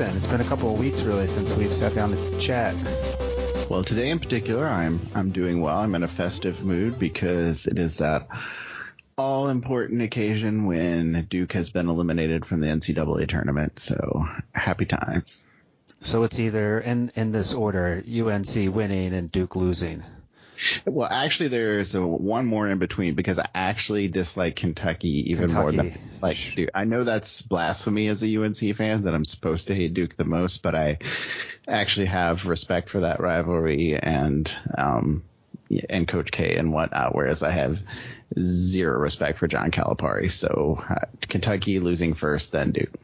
been? It's been a couple of weeks really since we've sat down to chat. Well, today in particular, I'm I'm doing well. I'm in a festive mood because it is that all important occasion when Duke has been eliminated from the NCAA tournament. So happy times. So it's either in in this order: UNC winning and Duke losing. Well, actually, there's a, one more in between because I actually dislike Kentucky even Kentucky. more than I dislike Duke. I know that's blasphemy as a UNC fan that I'm supposed to hate Duke the most, but I actually have respect for that rivalry and um, and Coach K and whatnot. Whereas I have zero respect for John Calipari. So uh, Kentucky losing first, then Duke.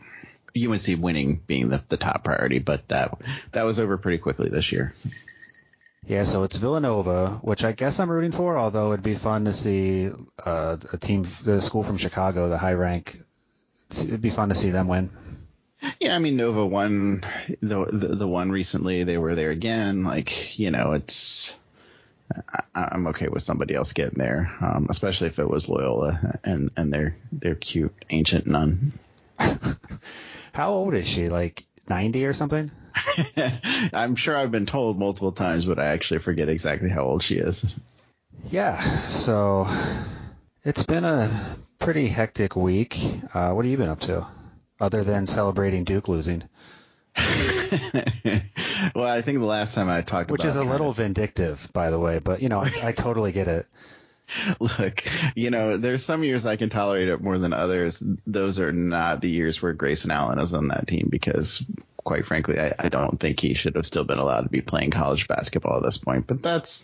UNC winning being the, the top priority, but that that was over pretty quickly this year. Yeah, so it's Villanova, which I guess I'm rooting for. Although it'd be fun to see uh, a team, the school from Chicago, the high rank. It'd be fun to see them win. Yeah, I mean Nova won the, the the one recently. They were there again. Like you know, it's I, I'm okay with somebody else getting there, um, especially if it was Loyola and and their their cute ancient nun. How old is she? Like 90 or something? I'm sure I've been told multiple times, but I actually forget exactly how old she is. Yeah, so it's been a pretty hectic week. Uh, what have you been up to, other than celebrating Duke losing? well, I think the last time I talked Which is a little of- vindictive, by the way, but you know, I, I totally get it. Look, you know, there's some years I can tolerate it more than others. Those are not the years where Grayson Allen is on that team because, quite frankly, I, I don't think he should have still been allowed to be playing college basketball at this point. But that's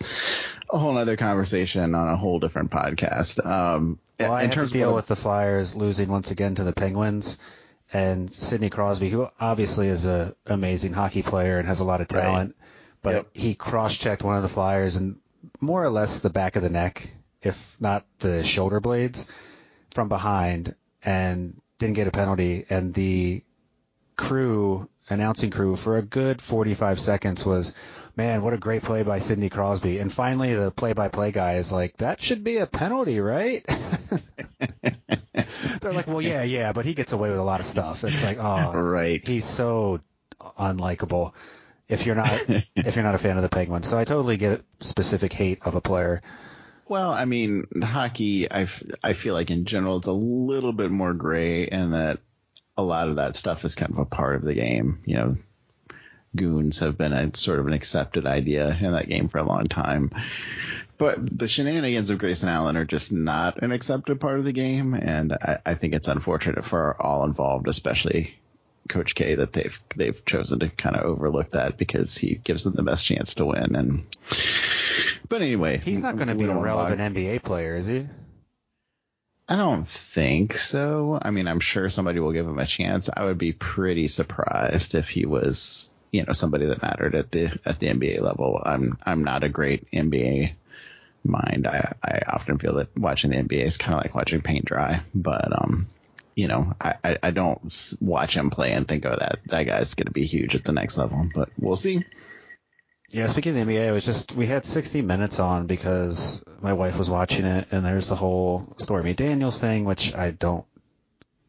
a whole other conversation on a whole different podcast. Um, Well, I in had to deal of with the Flyers losing once again to the Penguins, and Sidney Crosby, who obviously is an amazing hockey player and has a lot of Right. talent, but Yep. he cross-checked one of the Flyers and more or less the back of the neck, if not the shoulder blades, from behind, and didn't get a penalty. And the crew, announcing crew, for a good 45 seconds was. Man, what a great play by Sidney Crosby. And finally, the play-by-play guy is like, that should be a penalty, right? They're like, well, yeah, yeah, but he gets away with a lot of stuff. It's like, oh, Right. He's so unlikable. If you're not, if you're not a fan of the Penguins, so I totally get specific hate of a player. Well, I mean, hockey, I, I feel like in general, it's a little bit more gray and that a lot of that stuff is kind of a part of the game. You know, goons have been a sort of an accepted idea in that game for a long time. But the shenanigans of Grayson Allen are just not an accepted part of the game. And I, I think it's unfortunate for all involved, especially Coach K, that they've, they've chosen to kind of overlook that because he gives them the best chance to win. And, but anyway, He's not going to be a relevant log- NBA player, is he? I don't think so. I mean, I'm sure somebody will give him a chance. I would be pretty surprised if he was, you know, somebody that mattered at the at the NBA level. I'm I'm not a great NBA mind. I I often feel that watching the NBA is kind of like watching paint dry. But um, you know, I I, don't watch him play and think, oh, that that guy's going to be huge at the next level. But we'll see. Yeah, speaking of the NBA, it was just we had 60 minutes on because my wife was watching it, and there's the whole Stormy Daniels thing, which I don't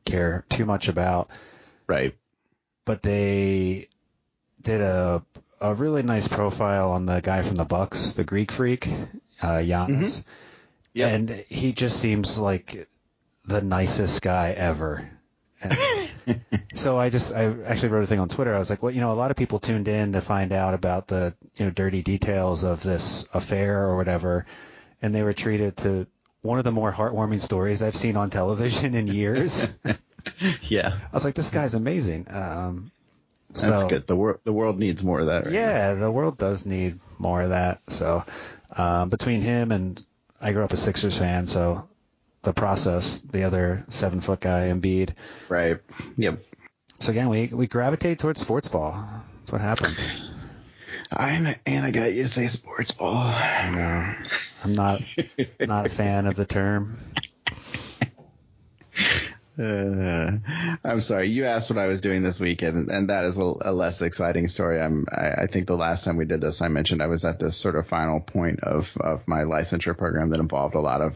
care too much about. Right. But they did a a really nice profile on the guy from the Bucks, the Greek freak, uh, Giannis, Yep. and he just seems like the nicest guy ever. So I just I actually wrote a thing on Twitter. I was like, well, you know, a lot of people tuned in to find out about the you know dirty details of this affair or whatever, and they were treated to one of the more heartwarming stories I've seen on television in years. yeah. I was like, this guy's amazing. Um, That's good. The world the world needs more of that. Right now. Yeah, the world does need more of that. So um, between him and I grew up a Sixers fan, so the process, the other seven foot guy, Embiid. Right. Yep. So again, we we gravitate towards sports ball. That's what happens. I'm and I got you to say sports ball. I know. I'm not not a fan of the term. Uh, I'm sorry. You asked what I was doing this weekend, and that is a, a less exciting story. I'm. I, I, think the last time we did this, I mentioned I was at this sort of final point of of my licensure program that involved a lot of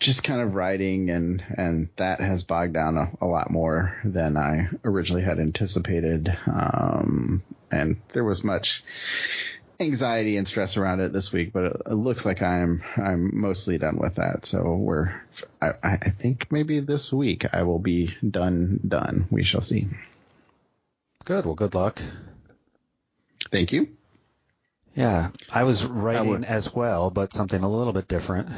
just kind of writing, and and that has bogged down a, a lot more than I originally had anticipated. Um, and there was much anxiety and stress around it this week, but it, it, looks like I'm I'm mostly done with that. So we're I, I think maybe this week I will be done done. We shall see. Good. Well, good luck. Thank you. Yeah, I was writing as well, but something a little bit different.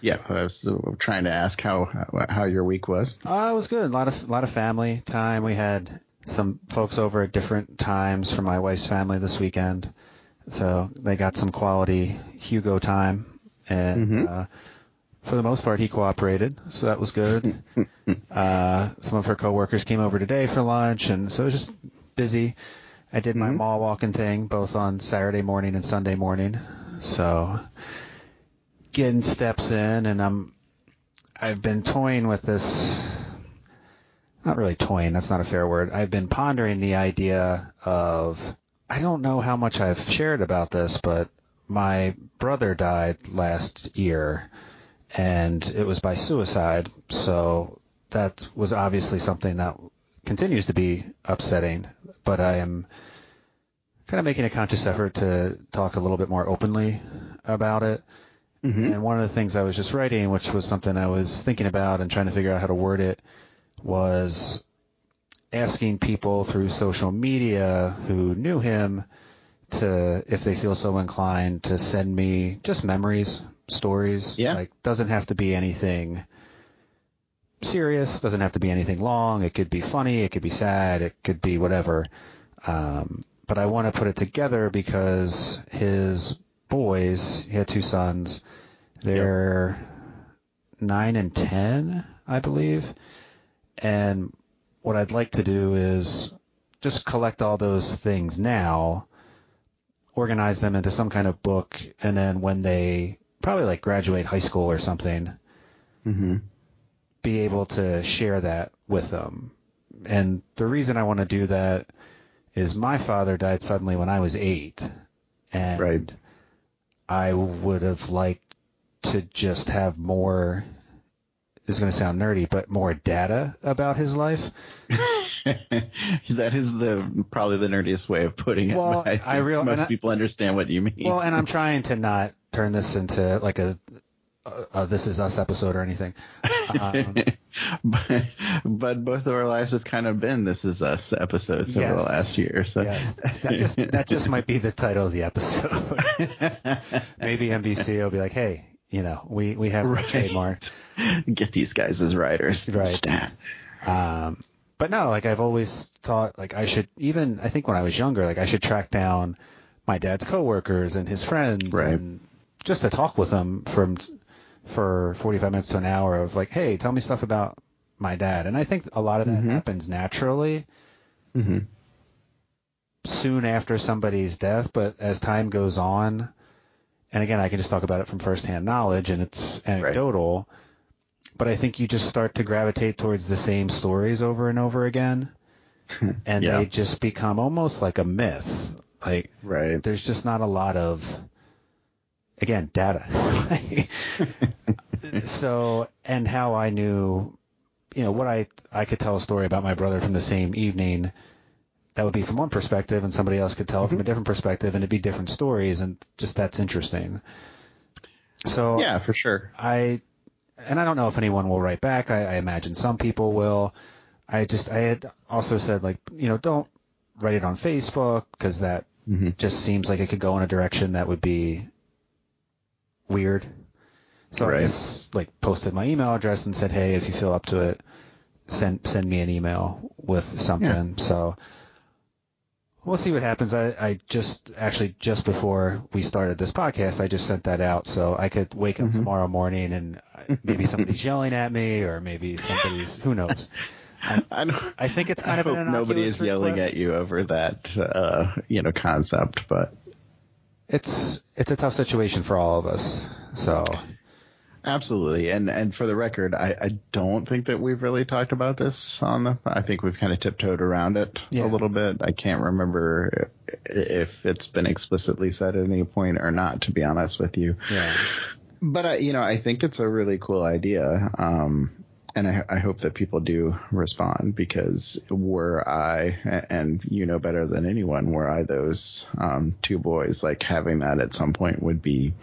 Yeah, I was trying to ask how how your week was. Uh, it was good. A lot of a lot of family time. We had some folks over at different times for my wife's family this weekend. So they got some quality Hugo time, and mm-hmm. uh, for the most part, he cooperated, so that was good. uh, some of her coworkers came over today for lunch, and so it was just busy. I did my mm-hmm. mall walking thing both on Saturday morning and Sunday morning, so getting steps in, and I'm I've been toying with this. Not really toying. That's not a fair word. I've been pondering the idea of I don't know how much I've shared about this, but my brother died last year, and it was by suicide. So that was obviously something that continues to be upsetting. But I am kind of making a conscious effort to talk a little bit more openly about it. Mm-hmm. And one of the things I was just writing, which was something I was thinking about and trying to figure out how to word it, was asking people through social media who knew him to, if they feel so inclined, to send me just memories, stories. Yeah. Like, doesn't have to be anything serious, doesn't have to be anything long. It could be funny, it could be sad, it could be whatever. Um, but I want to put it together because his boys, he had two sons, they're yep. nine and ten, I believe. And what I'd like to do is just collect all those things now, organize them into some kind of book, and then when they probably like graduate high school or something, mm-hmm. be able to share that with them. And the reason I want to do that is my father died suddenly when I was eight, and right. I would have liked to just have more is going to sound nerdy, but more data about his life. that is the probably the nerdiest way of putting it. Well, I, I real, most people understand what you mean. Well, and I'm trying to not turn this into like a This Is Us episode or anything. Um, but, but both of our lives have kind of been This Is Us episodes yes, over the last year. So yes, that just that just might be the title of the episode. Maybe NBC will be like, "Hey, you know, we we have right. a trademark. Get these guys as writers. Right. Um, but no, like I've always thought, like I should even I think when I was younger, like I should track down my dad's coworkers and his friends, right. and just to talk with them from for 45 minutes to an hour of like, hey, tell me stuff about my dad. And I think a lot of that mm-hmm. happens naturally. Mm-hmm. Soon after somebody's death, but as time goes on, and again, I can just talk about it from firsthand knowledge, and it's anecdotal. Right. But I think you just start to gravitate towards the same stories over and over again, and yeah. they just become almost like a myth. Like, right. there's just not a lot of, again, data. so, and how I knew, you know, what I I could tell a story about my brother from the same evening that would be from one perspective, and somebody else could tell mm-hmm. from a different perspective, and it'd be different stories, and just that's interesting. So yeah, for sure. I and I don't know if anyone will write back. I, I imagine some people will. I just I had also said like you know don't write it on Facebook because that mm-hmm. just seems like it could go in a direction that would be weird. So right. I just like posted my email address and said, hey, if you feel up to it, send send me an email with something. Yeah. So We'll see what happens. I, I just actually just before we started this podcast, I just sent that out so I could wake up mm-hmm. tomorrow morning and maybe somebody's yelling at me or maybe somebody's who knows. I, I, I think it's kind I of an nobody is request. yelling at you over that uh, you know concept, but it's it's a tough situation for all of us. So Absolutely, and and for the record, I, I don't think that we've really talked about this on the. I think we've kind of tiptoed around it Yeah. a little bit. I can't remember if it's been explicitly said at any point or not. To be honest with you, Yeah. but I, you know, I think it's a really cool idea. Um, and I, I hope that people do respond because were I, and you know better than anyone, were I those um, two boys, like having that at some point would be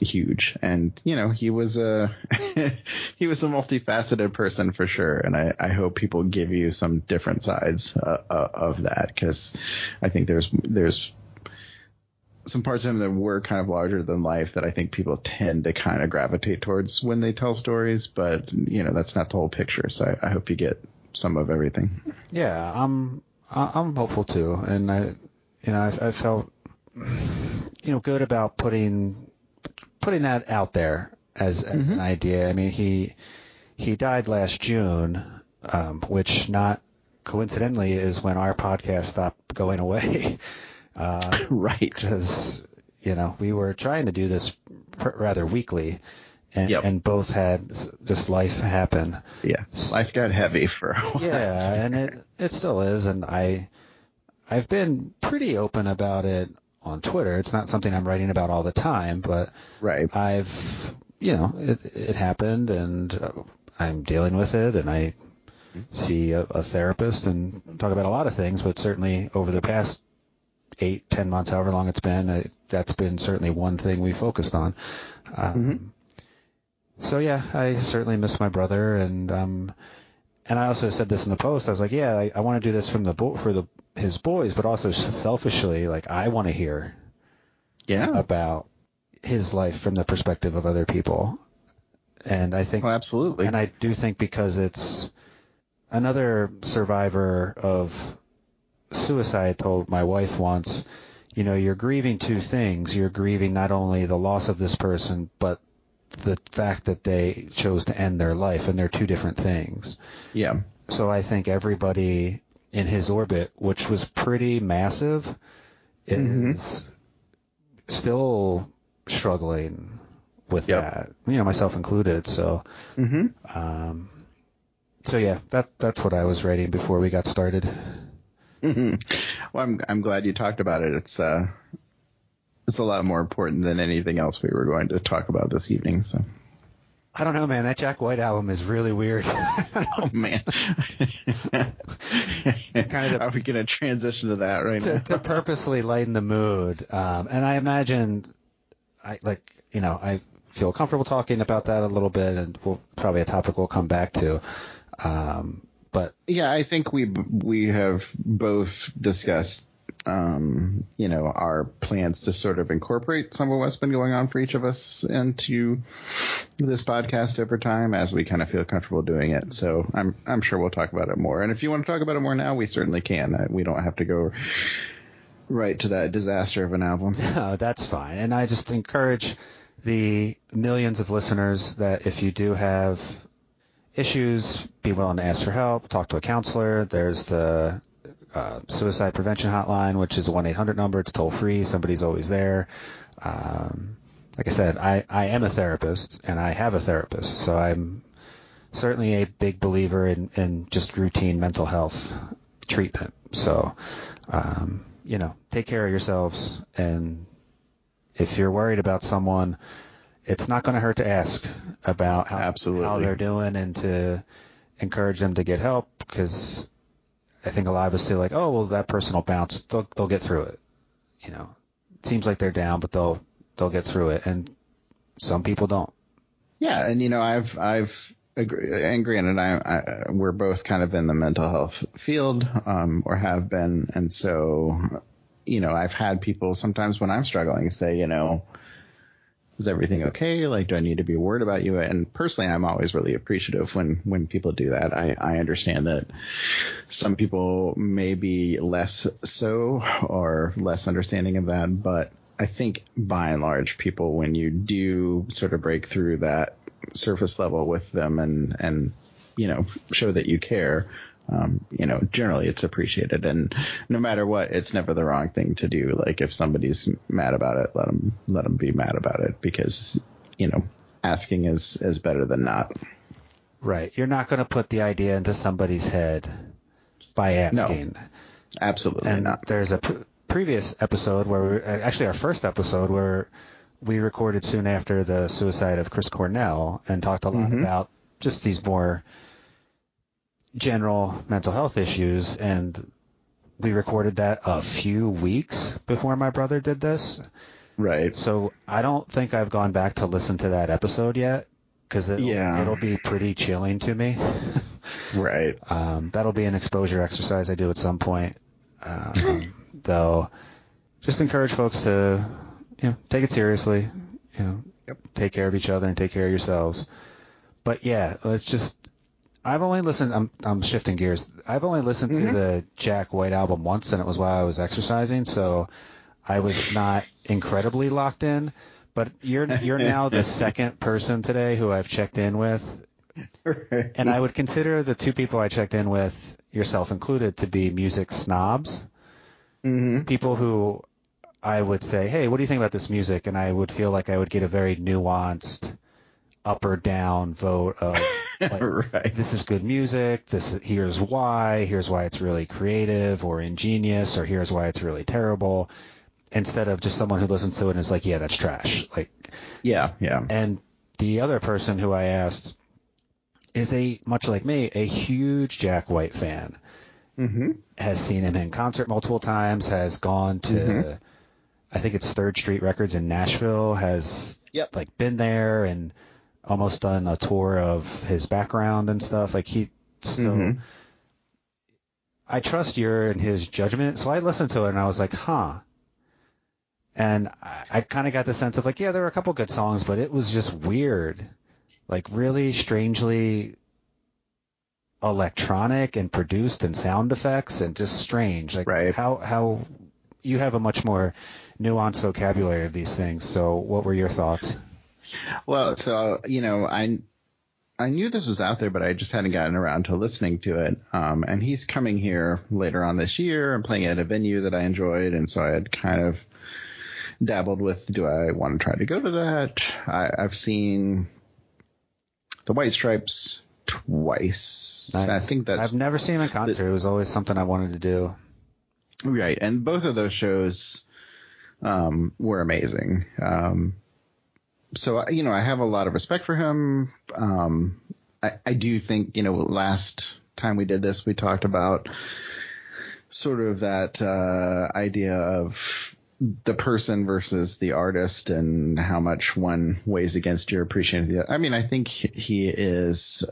huge. And you know, he was a he was a multifaceted person for sure. And I, I hope people give you some different sides uh, uh, of that because I think there's there's some parts of him that were kind of larger than life that I think people tend to kind of gravitate towards when they tell stories, but you know that's not the whole picture. So I, I hope you get some of everything. Yeah, I'm I'm hopeful too, and I, you know, I, I felt, you know, good about putting putting that out there as as an idea. I mean, he he died last June, um, which not coincidentally is when our podcast stopped going away. Uh, right. because you know we were trying to do this pr- rather weekly, and Yep. and both had just life happen. Yeah. Life got heavy for a while. Yeah, and it it still is, and I I've been pretty open about it on Twitter. It's not something I'm writing about all the time, but Right. I've you know it it happened, and uh, I'm dealing with it, and I see a, a therapist and talk about a lot of things, but certainly over the past eight, ten months, however long it's been, I, that's been certainly one thing we focused on. Um, So yeah, I certainly miss my brother, and um, and I also said this in the post. I was like, yeah, I, I want to do this from the bo- for the his boys, but also selfishly, like I want to hear Yeah. about his life from the perspective of other people, and I think Well, absolutely. and I do think because it's another survivor of suicide told my wife once, you know, you're grieving two things. You're grieving not only the loss of this person, but the fact that they chose to end their life, and they're two different things. yeah. So I think everybody in his orbit, which was pretty massive, is still struggling with Yep. that. You know, myself included. So hmm um, so yeah, that that's what I was writing before we got started. Well, I'm I'm glad you talked about it. It's uh, it's a lot more important than anything else we were going to talk about this evening. So, I don't know, man. That Jack White album is really weird. oh man, Kind of- Are we going to transition to that right to, now? to purposely lighten the mood, um, and I imagine, I like you know I feel comfortable talking about that a little bit, and we'll probably a topic we'll come back to. Um, but Yeah, I think we we have both discussed, um, you know, our plans to sort of incorporate some of what's been going on for each of us into this podcast over time as we kind of feel comfortable doing it. So I'm I'm sure we'll talk about it more. And if you want to talk about it more now, we certainly can. Uh, We don't have to go right to that disaster of an album. No, that's fine. And I just encourage the millions of listeners that if you do have issues, be willing to ask for help, talk to a counselor. There's the uh, suicide prevention hotline, which is a 1-800 number. It's toll free. Somebody's always there. Um, like I said, I, I am a therapist and I have a therapist. So I'm certainly a big believer in, in just routine mental health treatment. So, um, you know, take care of yourselves. And if you're worried about someone, it's not going to hurt to ask about how, Absolutely. how they're doing and to encourage them to get help because I think a lot of us feel like, oh, well, that person will bounce. They'll, they'll get through it. You know, it seems like they're down, but they'll, they'll get through it. And some people don't. Yeah, and you know, I've I've agree, and granted, I, I we're both kind of in the mental health field, um, or have been, and so, you know, I've had people sometimes when I'm struggling say, you know, is everything okay? Like, do I need to be worried about you? And personally, I'm always really appreciative when when people do that. I I understand that some people may be less so or less understanding of that, but I think by and large, people, when you do sort of break through that surface level with them and, and, you know, show that you care, um, you know, generally it's appreciated. And no matter what, it's never the wrong thing to do. Like if somebody's mad about it, let them, let them be mad about it because, you know, asking is is better than not. Right. You're not going to put the idea into somebody's head by asking. No, absolutely and not. There's a pr- previous episode where we, actually our first episode where we recorded soon after the suicide of Chris Cornell and talked a lot Mhm. about just these more general mental health issues and we recorded that a few weeks before my brother did this. Right. So I don't think I've gone back to listen to that episode yet because it'll, Yeah. it'll be pretty chilling to me. Right. Um, that'll be an exposure exercise I do at some point. Um, though, just encourage folks to, you know, take it seriously. You know, Yep. take care of each other and take care of yourselves. But yeah, let's just. I've only listened. I'm I'm shifting gears. I've only listened Mhm. to the Jack White album once, and it was while I was exercising, so I was not incredibly locked in. But you're you're now the second person today who I've checked in with and I would consider the two people I checked in with, yourself included, to be music snobs. hmm People who I would say, "Hey, what do you think about this music?" and I would feel like I would get a very nuanced up or down vote of like, right. this is good music, this here's why, here's why it's really creative or ingenious, or here's why it's really terrible. Instead of just someone who listens to it and is like, yeah, that's trash. Like Yeah. Yeah. and the other person who I asked is a much like me, a huge Jack White fan. hmm Has seen him in concert multiple times. Has gone to, Mhm. I think it's Third Street Records in Nashville. Has Yep. like been there and almost done a tour of his background and stuff. Like he still. Mhm. I trust your and his judgment, so I listened to it and I was like, huh. And I, I kind of got the sense of like, yeah, there were a couple good songs, but it was just weird, like really strangely electronic and produced and sound effects and just strange. Like Right. how how you have a much more nuanced vocabulary of these things. So what were your thoughts? Well, so you know, I I knew this was out there, but I just hadn't gotten around to listening to it. Um, and he's coming here later on this year and playing at a venue that I enjoyed, and so I had kind of dabbled with, do I want to try to go to that? I, I've seen the White Stripes twice. I think that's I've never seen him in concert. It was always something I wanted to do. Right, and both of those shows um, were amazing. Um, so you know, I have a lot of respect for him. Um, I, I do think you know, last time we did this, we talked about sort of that uh, idea of the person versus the artist and how much one weighs against your appreciation of the other. I mean, I think he is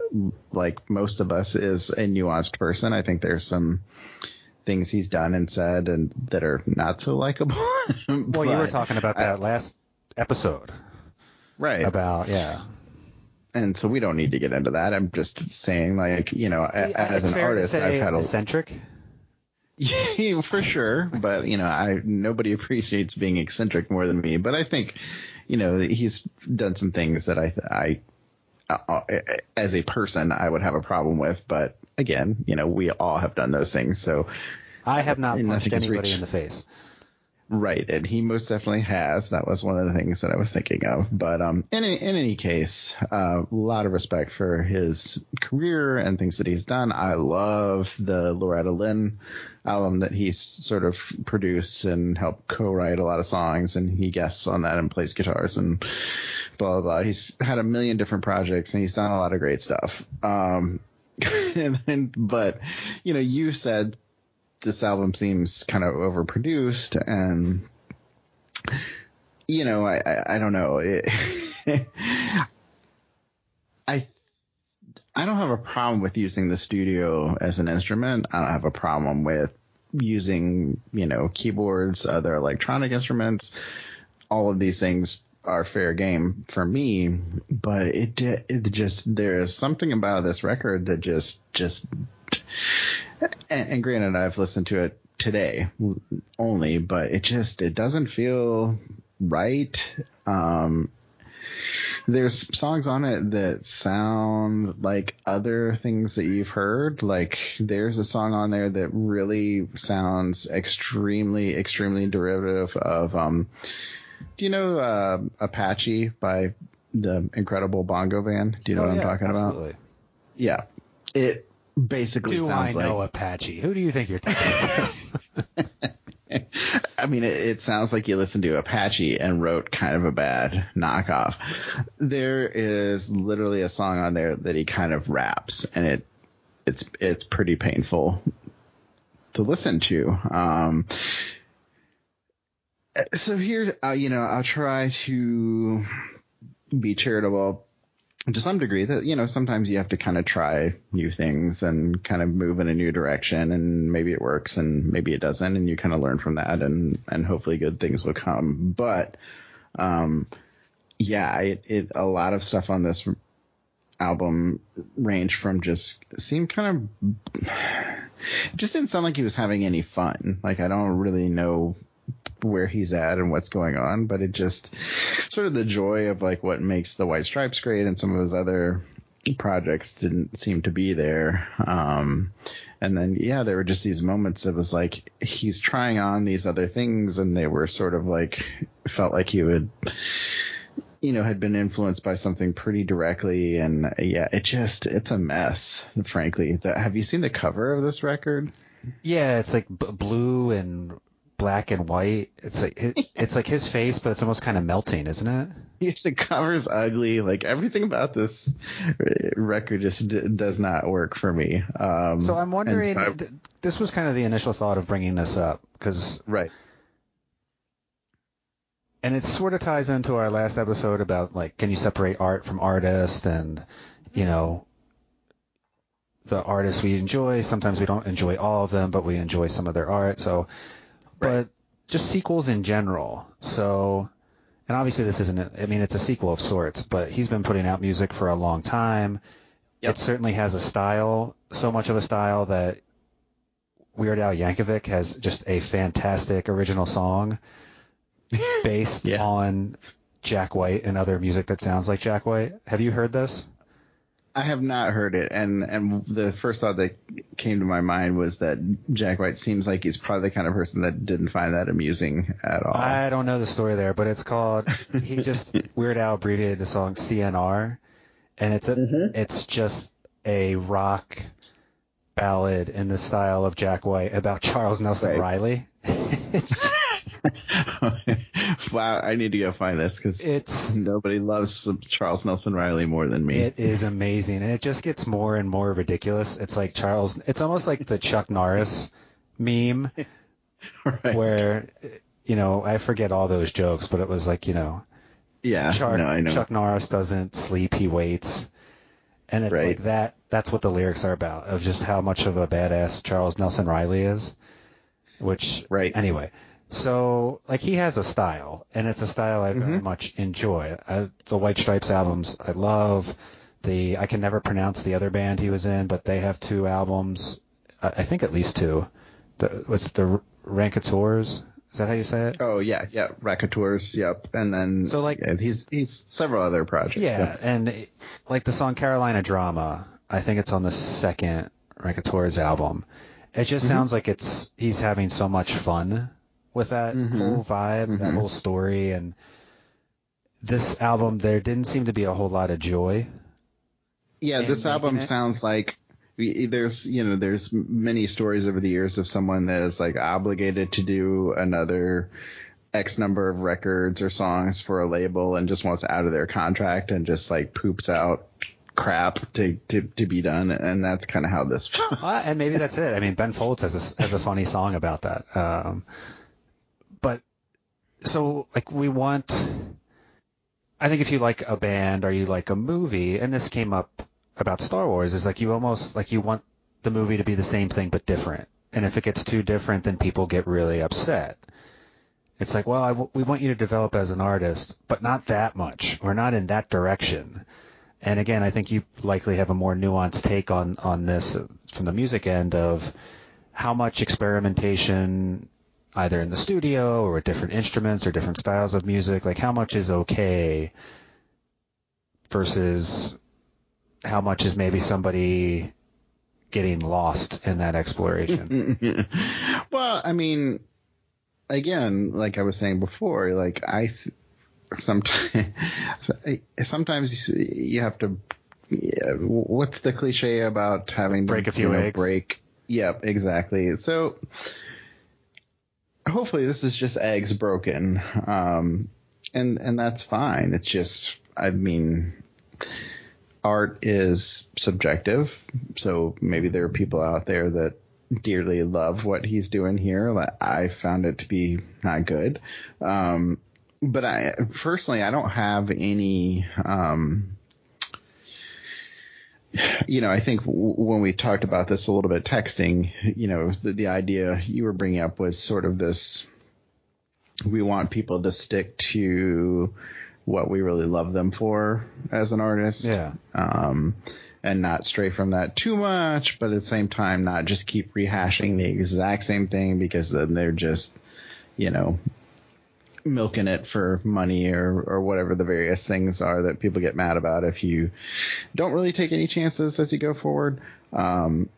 like most of us is a nuanced person. I think there's some things he's done and said and that are not so likable. Well, you were talking about that last episode right about yeah. and so we don't need to get into that. I'm just saying, like, you know, Yeah, as an artist, I've had a eccentric. yeah, for sure. But you know, I nobody appreciates being eccentric more than me. But I think, you know, he's done some things that I, I, uh, as a person, I would have a problem with. But again, you know, we all have done those things. So I have not And punched anybody reached. in the face. Right, and he most definitely has. That was one of the things that I was thinking of. But um, in in any case, uh, a lot of respect for his career and things that he's done. I love the Loretta Lynn album that he sort of produced and helped co-write a lot of songs, and he guests on that and plays guitars and blah blah blah. He's had a million different projects and he's done a lot of great stuff. Um, and but you know, you said this album seems kind of overproduced and you know i i, I don't know. It, i i don't have a problem with using the studio as an instrument. I don't have a problem with using you know keyboards other electronic instruments. All of these things are fair game for me but it it just there's something about this record that just just and, and granted, I've listened to it today only, but it just it doesn't feel right. Um, there's songs on it that sound like other things that you've heard. Like there's a song on there that really sounds extremely, extremely derivative of um. Do you know uh, Apache by the Incredible Bongo Band. Do you know Oh, what yeah, I'm talking absolutely. about? Yeah. It basically Do I know like Apache? Who do you think you're talking to? I mean, it, it sounds like you listened to Apache and wrote kind of a bad knockoff. There is literally a song on there that he kind of raps, and it it's it's pretty painful to listen to. Um, so here, uh, you know, I'll try to be charitable to some degree that you know sometimes you have to kind of try new things and kind of move in a new direction and maybe it works and maybe it doesn't and you kind of learn from that and and hopefully good things will come. But um yeah it, it a lot of stuff on this album range from just seemed kind of just didn't sound like he was having any fun. Like i don't really know where he's at and what's going on, but it just sort of the joy of like what makes the White Stripes great and some of his other projects didn't seem to be there. Um, and then yeah, there were just these moments. It was like he's trying on these other things, and they were sort of like felt like he would. You know, had been influenced by something pretty directly, and yeah, it just it's a mess, frankly. The, have you seen the cover of this record? yeah, it's like b- blue and black and white. It's like it, it's like his face, but it's almost kind of melting, isn't it? Yeah, the cover's ugly. Like everything about this record just d- does not work for me. Um, So I'm wondering. so I- th- this was kind of the initial thought of bringing this up because, right. and it sort of ties into our last episode about like, can you separate art from artist, and you know, the artists we enjoy. Sometimes we don't enjoy all of them, but we enjoy some of their art. So, but just sequels in general. So, and obviously this isn't. a- I mean, it's a sequel of sorts, but he's been putting out music for a long time. Yep. It certainly has a style, so much of a style that Weird Al Yankovic has just a fantastic original song based Yeah. on Jack White and other music that sounds like Jack White. Have you heard this? I have not heard it, and and the first thought that came to my mind was that Jack White seems like he's probably the kind of person that didn't find that amusing at all. I don't know the story there, but it's called. He just Weird Al abbreviated the song CNR, and it's a Mhm. it's just a rock ballad in the style of Jack White about Charles Nelson Right. Reilly. wow, I need to go find this because It's nobody loves Charles Nelson Reilly more than me. it is amazing, and it just gets more and more ridiculous. It's like Charles. It's almost like the Chuck Norris meme right. where you know I forget all those jokes, but it was like you know yeah, Chuck, no, I know. Chuck Norris doesn't sleep, he waits. And it's Right. like that that's what the lyrics are about, of just how much of a badass Charles Nelson Reilly is. Which Right. anyway. So like he has a style and it's a style I very Mhm. much enjoy. I, the White Stripes albums I love. The I can never pronounce the other band he was in, but they have two albums. I, I think at least two. The what's it, the Rancateurs? Is that how you say it? Oh yeah, yeah, Raconteurs, yep, and then So, like- yeah, he's he's several other projects. Yeah, and it- like the song Carolina Drama, I think it's on the second Rancateurs album. It just Mm-hmm. sounds like it's he's having so much fun with that Mhm. whole vibe, that Mhm. whole story, and this album there didn't seem to be a whole lot of joy. Yeah, this album it- sounds like there's you know there's many stories over the years of someone that is like obligated to do another X number of records or songs for a label and just wants out of their contract and just like poops out crap to to, to be done and that's kind of how this Uh, and maybe that's it. I mean, Ben Folds has a, has a funny song about that. Um, so like we want, I think if you like a band or you like a movie, and this came up about Star Wars, is like you almost like you want the movie to be the same thing but different. And if it gets too different, then people get really upset. It's like, well, we want you to develop as an artist, but not that much, or not in that direction. And again, I think you likely have a more nuanced take on on this uh, from the music end of how much experimentation, either in the studio or with different instruments or different styles of music, like how much is okay versus how much is maybe somebody getting lost in that exploration. well, I mean, again, like I was saying before, like I, th- sometimes sometimes you have to. Yeah, what's the cliche about having break to, a few you know, eggs? Break. Yep, exactly. So hopefully this is just eggs broken, um, and and that's fine. It's just, I mean, art is subjective, so maybe there are people out there that dearly love what he's doing here. Like, I found it to be not good. Um, but I personally, I don't have any. Um, you know, I think w- when we talked about this a little bit, texting, you know, the, the idea you were bringing up was sort of this. We want people to stick to what we really love them for as an artist. Yeah. Um, and not stray from that too much, but at the same time, not just keep rehashing the exact same thing because then they're just, you know, milking it for money or, or whatever the various things are that people get mad about if you don't really take any chances as you go forward. Um,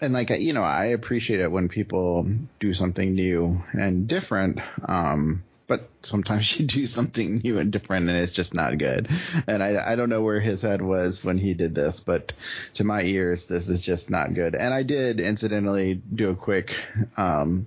and like, you know, I appreciate it when people do something new and different. Um, but sometimes you do something new and different and it's just not good. And I, I don't know where his head was when he did this, but to my ears, this is just not good. And I did incidentally do a quick, um,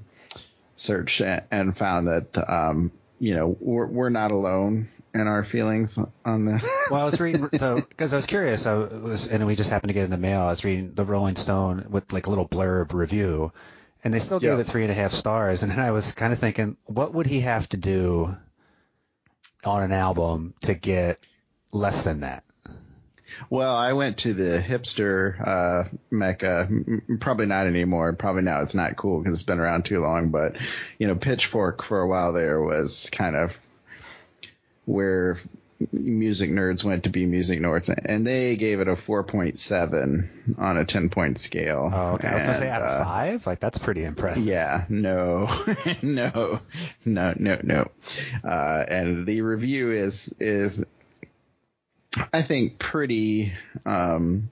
search and found that, um, you know, we're, we're not alone in our feelings on this. Well, I was reading though because I was curious. I was, and we just happened to get in the mail. I was reading the Rolling Stone with like a little blurb review, and they still gave Yeah. it three and a half stars. And then I was kind of thinking, what would he have to do on an album to get less than that? Well, I went to the hipster uh, mecca. Probably not anymore. Probably now it's not cool because it's been around too long. But you know, Pitchfork for a while there was kind of where music nerds went to be music nerds, and they gave it a 4.7 on a 10 point scale. Oh, okay. I was gonna say And, out uh, of five. Like that's pretty impressive. yeah, no, no, no, no, no. Uh, and the review is is, I think, pretty. Um,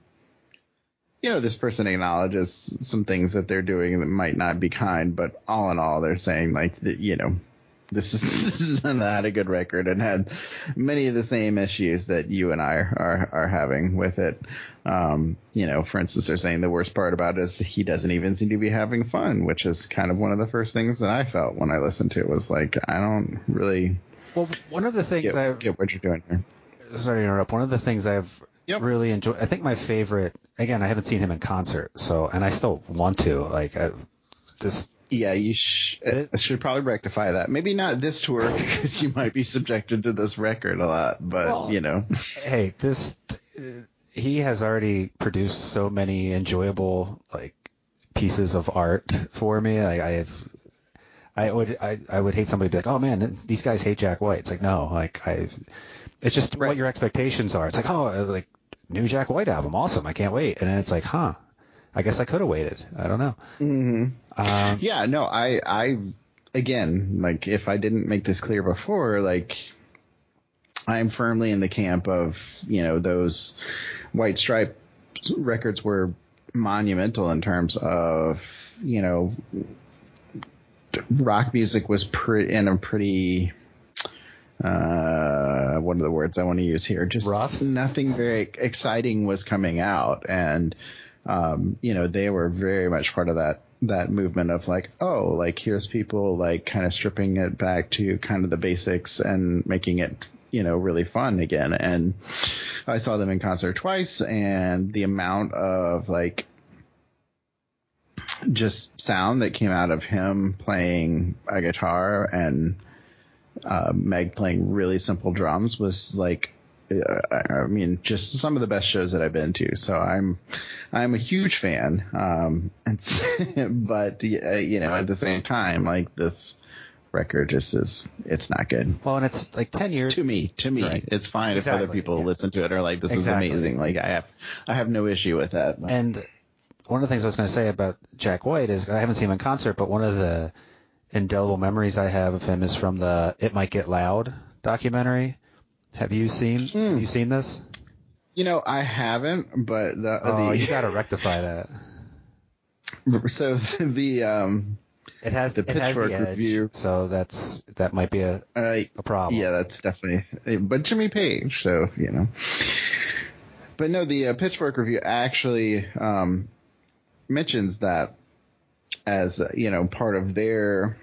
you know, this person acknowledges some things that they're doing that might not be kind, but all in all, they're saying like that. You know, this is not a good record and had many of the same issues that you and I are are having with it. Um, you know, for instance, they're saying the worst part about it is he doesn't even seem to be having fun, which is kind of one of the first things that I felt when I listened to it was like, I don't really Well, one of the things get, I get what you're doing here. Sorry to interrupt. One of the things I've Yep. really enjoyed. I think my favorite. Again, I haven't seen him in concert, so and I still want to. Like I, this. Yeah, you sh- It- should probably rectify that. Maybe not this tour because you might be subjected to this record a lot, but Well- you know, Hey, this. He has already produced so many enjoyable like pieces of art for me. Like I have. I would I, I would hate somebody to be like, oh man, these guys hate Jack White. It's like no, like I, it's just what your expectations are. It's like oh, like new Jack White album, awesome, I can't wait. And then it's like, huh, I guess I could have waited. I don't know. hmm Um, Yeah, no, I, I, again, like if I didn't make this clear before, like I'm firmly in the camp of, you know, those White Stripe records were monumental in terms of, you know, rock music was pre- in a pretty, uh, what are the words I want to use here? Just Rough? nothing very exciting was coming out. And, um, you know, they were very much part of that that movement of like, oh, like here's people like kind of stripping it back to kind of the basics and making it, you know, really fun again. And I saw them in concert twice, and the amount of like just sound that came out of him playing a guitar and uh, Meg playing really simple drums was like uh, I mean, just some of the best shows that I've been to. So I'm, I'm a huge fan. Um, and, but uh, you know, at the same time, like this record just is, it's not good well, and it's like ten years. to me. To me, Right. it's fine if other people yeah. listen to it or like this Exactly. is amazing. Like I have, I have no issue with that. And one of the things I was going to say about Jack White is I haven't seen him in concert, but one of the indelible memories I have of him is from the "It Might Get Loud" documentary. Have you seen? Have you seen this? you know, I haven't, but the, Oh, the you got to rectify that. so the um It has The Pitchfork review. so that's that might be a, Uh, a problem. Yeah, that's definitely. But Jimmy Page, so you know. But no, the uh, Pitchfork review actually um, mentions that as uh, you know part of their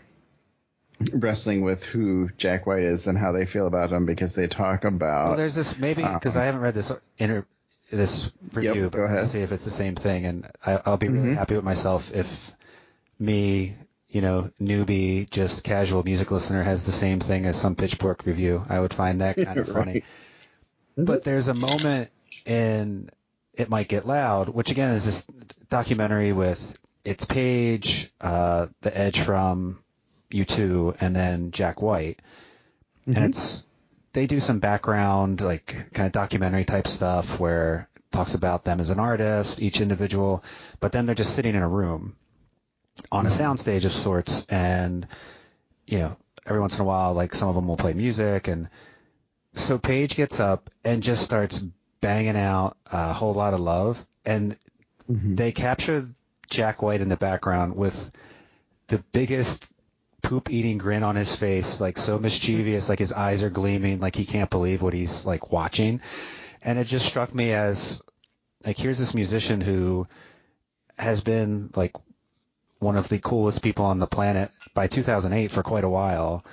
wrestling with who Jack White is and how they feel about him because they talk about. Well, there's this maybe because Um, I haven't read this inter this review, Yep, but go I'm ahead. see if it's the same thing, and I, I'll be really Mhm. happy with myself if me, you know, newbie, just casual music listener has the same thing as some Pitchfork review. I would find that kind of funny. But there's a moment in It Might Get Loud, which again is this documentary with its Page, uh, the Edge from U2, and then Jack White. Mhm. And it's they do some background, like kind of documentary type stuff where it talks about them as an artist, each individual, but then they're just sitting in a room on a soundstage of sorts, and you know, every once in a while, like some of them will play music, and so Page gets up and just starts banging out a whole lot of love, and Mhm. they capture Jack White in the background with the biggest poop eating grin on his face, like so mischievous, like his eyes are gleaming, like he can't believe what he's like watching. And it just struck me as like here's this musician who has been like one of the coolest people on the planet by 2008 for quite a while,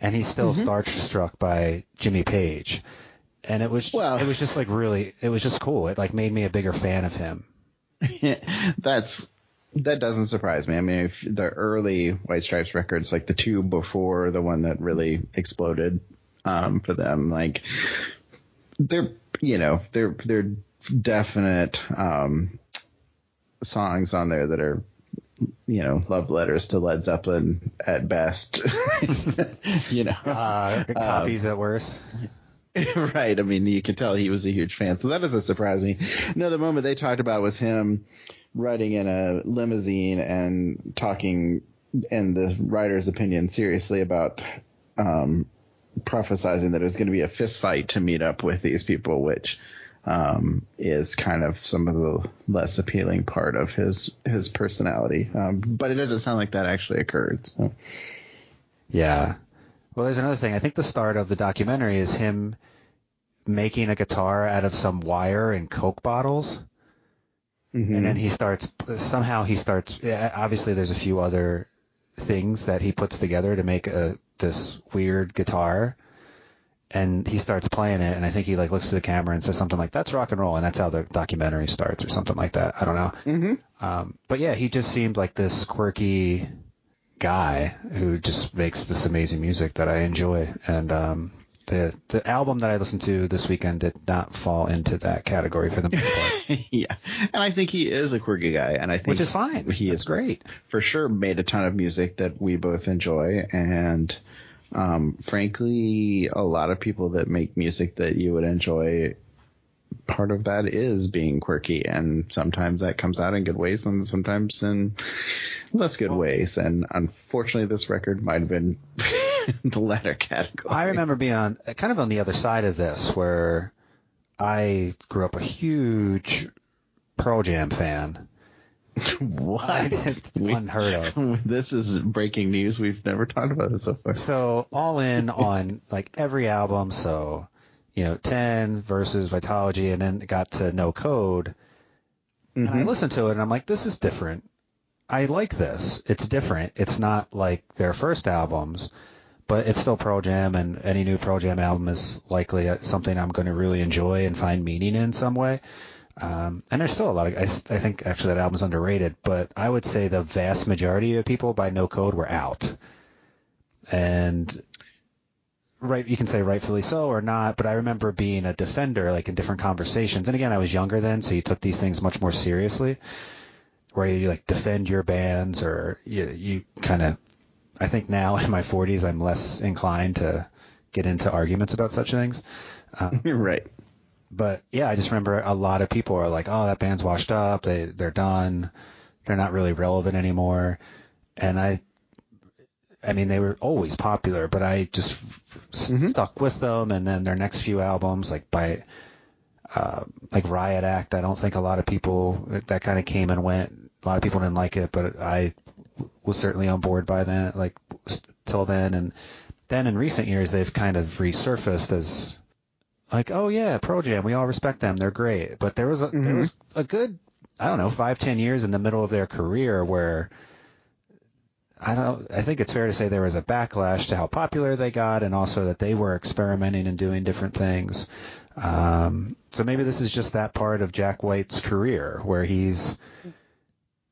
and he's still Mhm. starstruck by Jimmy Page. And it was Well- it was just like really it was just cool. It like made me a bigger fan of him. That's that doesn't surprise me. I mean, if the early White Stripes records, like the two before the one that really exploded um, for them, like they're you know they're they're definite um, songs on there that are you know love letters to Led Zeppelin at best. you know, Uh, copies at worst. right. I mean, you can tell he was a huge fan, so that doesn't surprise me. No, the moment they talked about was him riding in a limousine and talking, in the writer's opinion, seriously about um, prophesizing that it was going to be a fist fight to meet up with these people, which um, is kind of some of the less appealing part of his his personality. Um, but it doesn't sound like that actually occurred. So. Yeah. Well, there's another thing. I think the start of the documentary is him making a guitar out of some wire and Coke bottles. Mhm. And then he starts, somehow he starts, obviously there's a few other things that he puts together to make a, this weird guitar. And he starts playing it, and I think he like looks to the camera and says something like, "That's rock and roll," and that's how the documentary starts, or something like that. I don't know. Mhm. Um, but yeah, he just seemed like this quirky guy who just makes this amazing music that I enjoy. And um, the the album that I listened to this weekend did not fall into that category for the most part, yeah, and I think he is a quirky guy, and I think which is fine. He That's is great. for sure made a ton of music that we both enjoy, and um, frankly, a lot of people that make music that you would enjoy. Part of that is being quirky, and sometimes that comes out in good ways, and sometimes in less good ways. And unfortunately, this record might have been the latter category. I remember being on kind of on the other side of this, where I grew up a huge Pearl Jam fan. what? It's unheard of. this is breaking news. We've never talked about this so far. So all in on like every album. So you know, ten versus Vitalogy, and then it got to No Code. And I Mhm. listened to it, and I'm like, this is different. I like this. It's different. It's not like their first albums, but it's still Pearl Jam, and any new Pearl Jam album is likely something I'm going to really enjoy and find meaning in some way. Um, and there's still a lot of, I, I think actually that album's underrated, but I would say the vast majority of people by No Code were out. And right, you can say rightfully so or not, but I remember being a defender, like in different conversations. And again, I was younger then, so you took these things much more seriously, where you like defend your bands or you, you kind of, I think now in my 40s, I'm less inclined to get into arguments about such things. Um, right. but yeah, I just remember a lot of people are like, "Oh, that band's washed up. They they're done. They're not really relevant anymore." And I, I mean, they were always popular, but I just Mhm. stuck with them. And then their next few albums, like by, uh, like Riot Act, I don't think a lot of people that kind of came and went. A lot of people didn't like it, but I was certainly on board by then, like till then, and then in recent years they've kind of resurfaced as like, oh yeah, Pearl Jam, we all respect them, they're great. But there was a, mm-hmm. there was a good, I don't know, five ten years in the middle of their career where I don't. I think it's fair to say there was a backlash to how popular they got, and also that they were experimenting and doing different things. Um, so maybe this is just that part of Jack White's career where he's,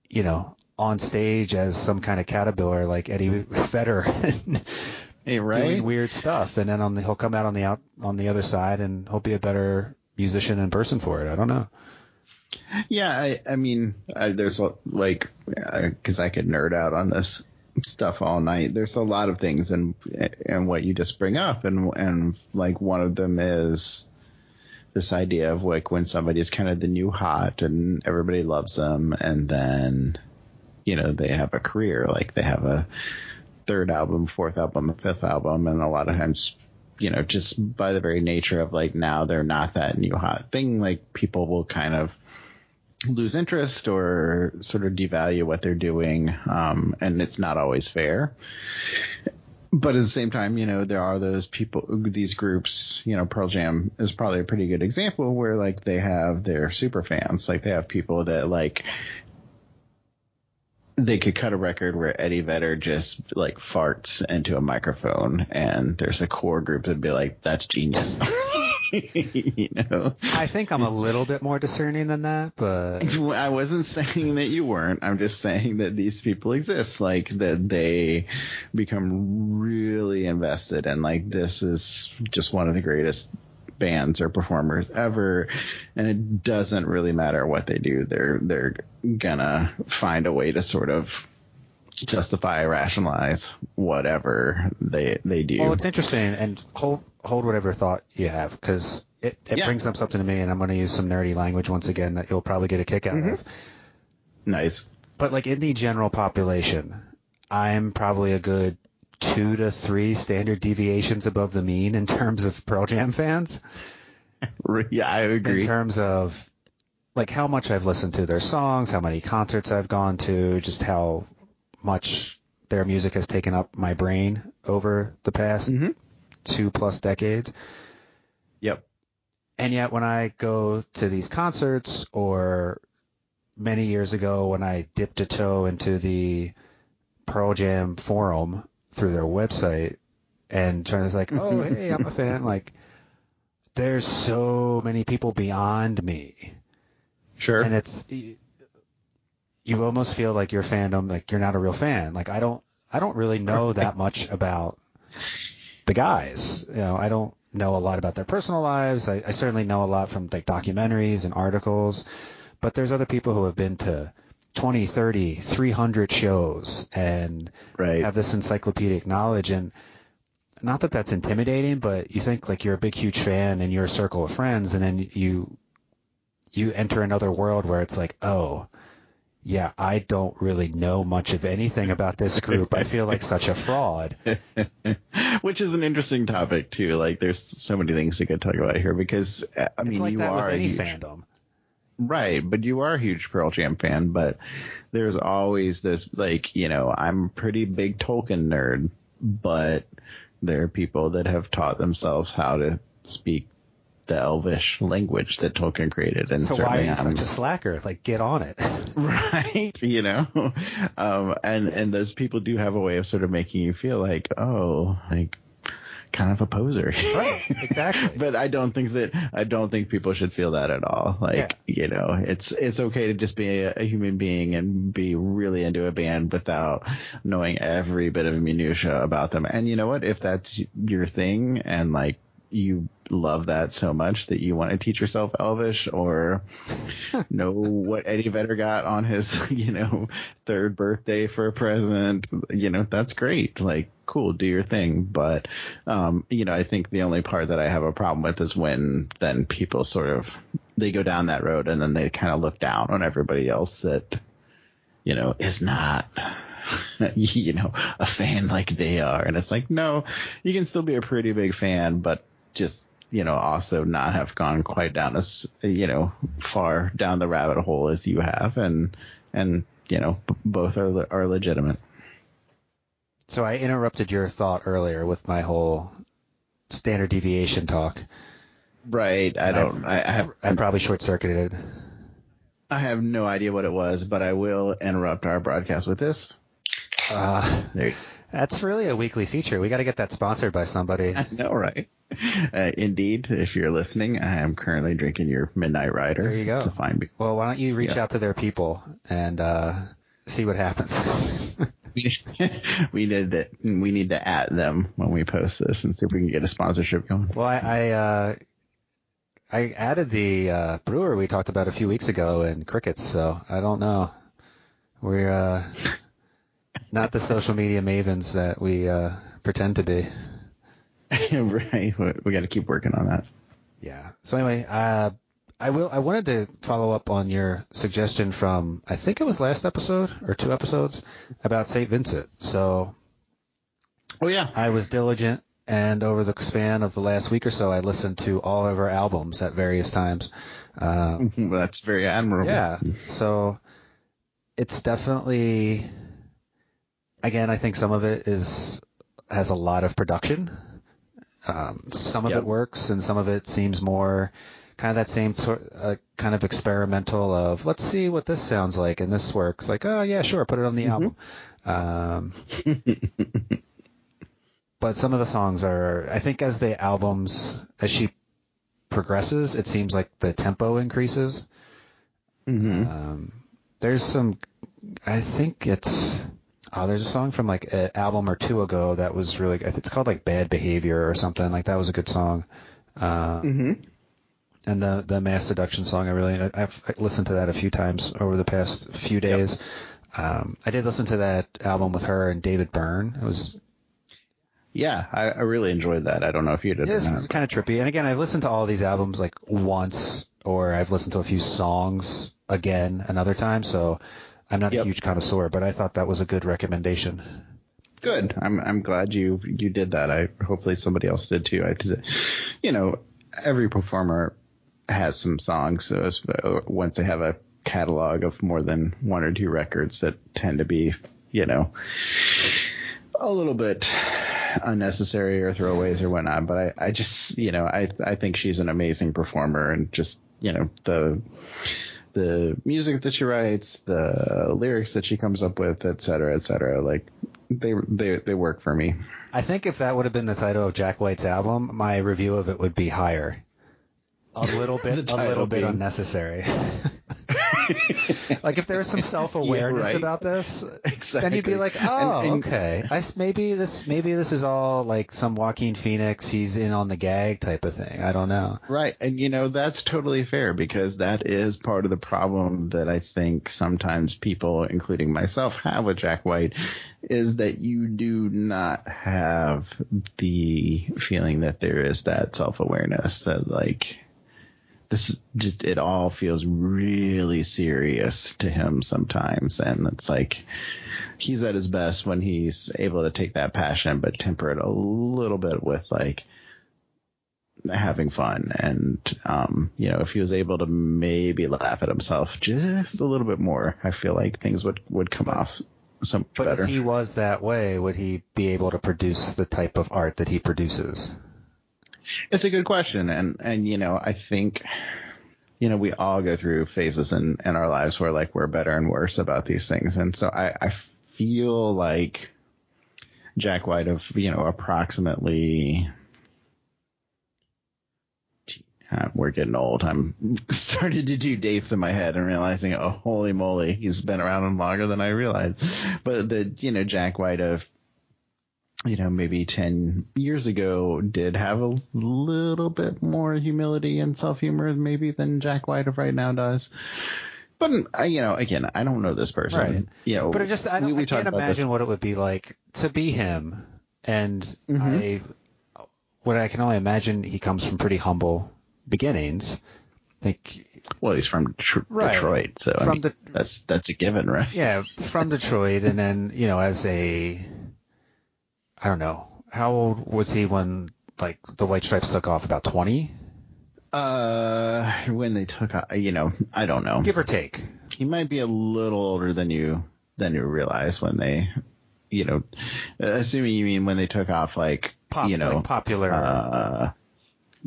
you know, on stage as some kind of caterpillar like Eddie Vedder, hey, right? doing weird stuff, and then on the, he'll come out on the out on the other side, and he'll be a better musician in person for it. I don't know. Yeah, I, I mean, I, there's like, uh, because I could nerd out on this stuff all night. There's a lot of things and and what you just bring up and and like one of them is this idea of like when somebody is kind of the new hot and everybody loves them and then you know they have a career like they have a third album, fourth album, a fifth album and a lot of times you know just by the very nature of like now they're not that new hot thing like people will kind of lose interest or sort of devalue what they're doing. Um, and it's not always fair. But at the same time, you know, there are those people, these groups, you know, Pearl Jam is probably a pretty good example where like they have their super fans. Like they have people that like, they could cut a record where Eddie Vedder just like farts into a microphone and there's a core group that'd be like, that's genius. you know, I think I'm a little bit more discerning than that, but I wasn't saying that you weren't. I'm just saying that these people exist, like that they become really invested, and like this is just one of the greatest bands or performers ever and it doesn't really matter what they do they're they're gonna find a way to sort of justify rationalize whatever they they do well it's interesting and hold hold whatever thought you have because it, it yeah. brings up something to me, and I'm going to use some nerdy language once again that you'll probably get a kick out mm-hmm. of. Nice. But like in the general population, I'm probably a good two to three standard deviations above the mean in terms of Pearl Jam fans. yeah, I agree. In terms of like how much I've listened to their songs, how many concerts I've gone to, just how much their music has taken up my brain over the past mm-hmm two plus decades. Yep. And yet when I go to these concerts or many years ago when I dipped a toe into the Pearl Jam forum through their website and trying to like, oh, hey, I'm a fan. Like, there's so many people beyond me. Sure. And it's, you almost feel like your fandom, like you're not a real fan. Like, I don't, I don't really know that much about the guys. You know, I don't know a lot about their personal lives. I, I certainly know a lot from like documentaries and articles, but there's other people who have been to 20, 30, 300 shows and right. have this encyclopedic knowledge. And not that that's intimidating, but you think like you're a big, huge fan in your circle of friends, and then you you enter another world where it's like, oh, yeah, I don't really know much of anything about this group. I feel like such a fraud. Which is an interesting topic too. Like, there's so many things we could talk about here because uh, I mean, like you are any huge, fandom, right? But you are a huge Pearl Jam fan. But there's always this, like, you know, I'm a pretty big Tolkien nerd, but there are people that have taught themselves how to speak the Elvish language that Tolkien created. And so why are you such a slacker? Like, get on it. right. You know, um, and, and those people do have a way of sort of making you feel like, oh, like, kind of a poser. Right, exactly. but I don't think that I don't think people should feel that at all. Like, yeah. you know, it's it's okay to just be a, a, human being and be really into a band without knowing every bit of minutia about them. And you know what? If that's your thing and like you love that so much that you want to teach yourself Elvish or know what Eddie Vedder got on his, you know, third birthday for a present, you know, that's great. Like, cool, do your thing. But, um, you know, I think the only part that I have a problem with is when then people sort of, they go down that road and then they kind of look down on everybody else that, you know, is not you know, a fan like they are. And it's like, no, you can still be a pretty big fan, but just you know also not have gone quite down as you know far down the rabbit hole as you have and and you know, b- both are are legitimate. So I interrupted your thought earlier with my whole standard deviation talk. Right. I don't. I, I have. I probably short circuited. I have no idea what it was, but I will interrupt our broadcast with this. Uh, that's really a weekly feature. We got to get that sponsored by somebody. I know, right? Uh, indeed, if you're listening, I am currently drinking your Midnight Rider. There you go. It's a fine beer. Well, why don't you reach Yeah. out to their people and uh, see what happens? We need to we need to at them when we post this and see if we can get a sponsorship going. well, I I, uh, I added the uh, brewer we talked about a few weeks ago in crickets, so I don't know. We're uh, not the social media mavens that we uh, pretend to be. right, we, we got to keep working on that. Yeah. So anyway, uh, I will. I wanted to follow up on your suggestion from I think it was last episode or two episodes about Saint Vincent. So Oh yeah, I was diligent, and over the span of the last week or so, I listened to all of her albums at various times. Uh, that's very admirable. yeah. So it's definitely. Again, I think some of it is has a lot of production. Um, some of Yep. it works, and some of it seems more kind of that same sort, uh, kind of experimental of let's see what this sounds like, and this works. Like, oh yeah, sure, put it on the album. Um, but some of the songs are, I think, as the albums as she progresses, it seems like the tempo increases. hmm Um, there's some, I think it's, oh, there's a song from like an album or two ago that was really, it's called like Bad Behavior or something. Like that was a good song. Uh, hmm and the the Masseduction song, I really, I- I've listened to that a few times over the past few days. Um, I did listen to that album with her and David Byrne. It was Yeah, I, I really enjoyed that. I don't know if you did It is kind of trippy. And again, I've listened to all these albums like once, or I've listened to a few songs again another time. So I'm not Yep. a huge connoisseur, but I thought that was a good recommendation. Good. I'm I'm glad you you did that. I hopefully somebody else did too. I did. You know, every performer has some songs. So uh, once they have a catalog of more than one or two records that tend to be, you know, a little bit unnecessary or throwaways or whatnot. But I, I just, you know, I, I think she's an amazing performer and just, you know, the, the music that she writes, the lyrics that she comes up with, et cetera, et cetera, like they, they, they work for me. I think if that would have been the title of Jack White's album, my review of it would be higher. A little bit, a little bit being- unnecessary. like if there was some self-awareness right. about this, Exactly. then you'd be like, oh, And- and- okay. I maybe this, maybe this is all like some Joaquin Phoenix, he's in on the gag type of thing. I don't know. Right. And you know, that's totally fair because that is part of the problem that I think sometimes people, including myself, have with Jack White is that you do not have the feeling that there is that self awareness that like this just it all feels really serious to him sometimes. And it's like he's at his best when he's able to take that passion but temper it a little bit with like having fun. And um you know if he was able to maybe laugh at himself just a little bit more i feel like things would would come off so much But better. if he was that way, would he be able to produce the type of art that he produces? It's a good question, and and you know, I think, you know, we all go through phases in in our lives where like we're better and worse about these things, and so I I feel like Jack White of you know approximately. Uh, We're getting old. I'm starting to do dates in my head and realizing, oh, holy moly, he's been around longer than I realized. But the, you know, Jack White of you know, maybe 10 years ago did have a little bit more humility and self humor maybe than Jack White of right now does. But, uh, you know, again, I don't know this person. Right. You know, But it just, I, we, we I can't imagine this. what it would be like to be him. And Mhm. I, what I can only imagine, he comes from pretty humble beginnings. I think, Well, he's from Tr- Right. Detroit, so I From mean, the- that's, that's a given, right? yeah, from Detroit, and then you know, as a, I don't know, how old was he when like the White Stripes took off? About twenty. Uh, when they took, uh, you know, I don't know. Give or take. He might be a little older than you than you realize when they, you know, assuming you mean when they took off, like Pop, you know, like popular. uh,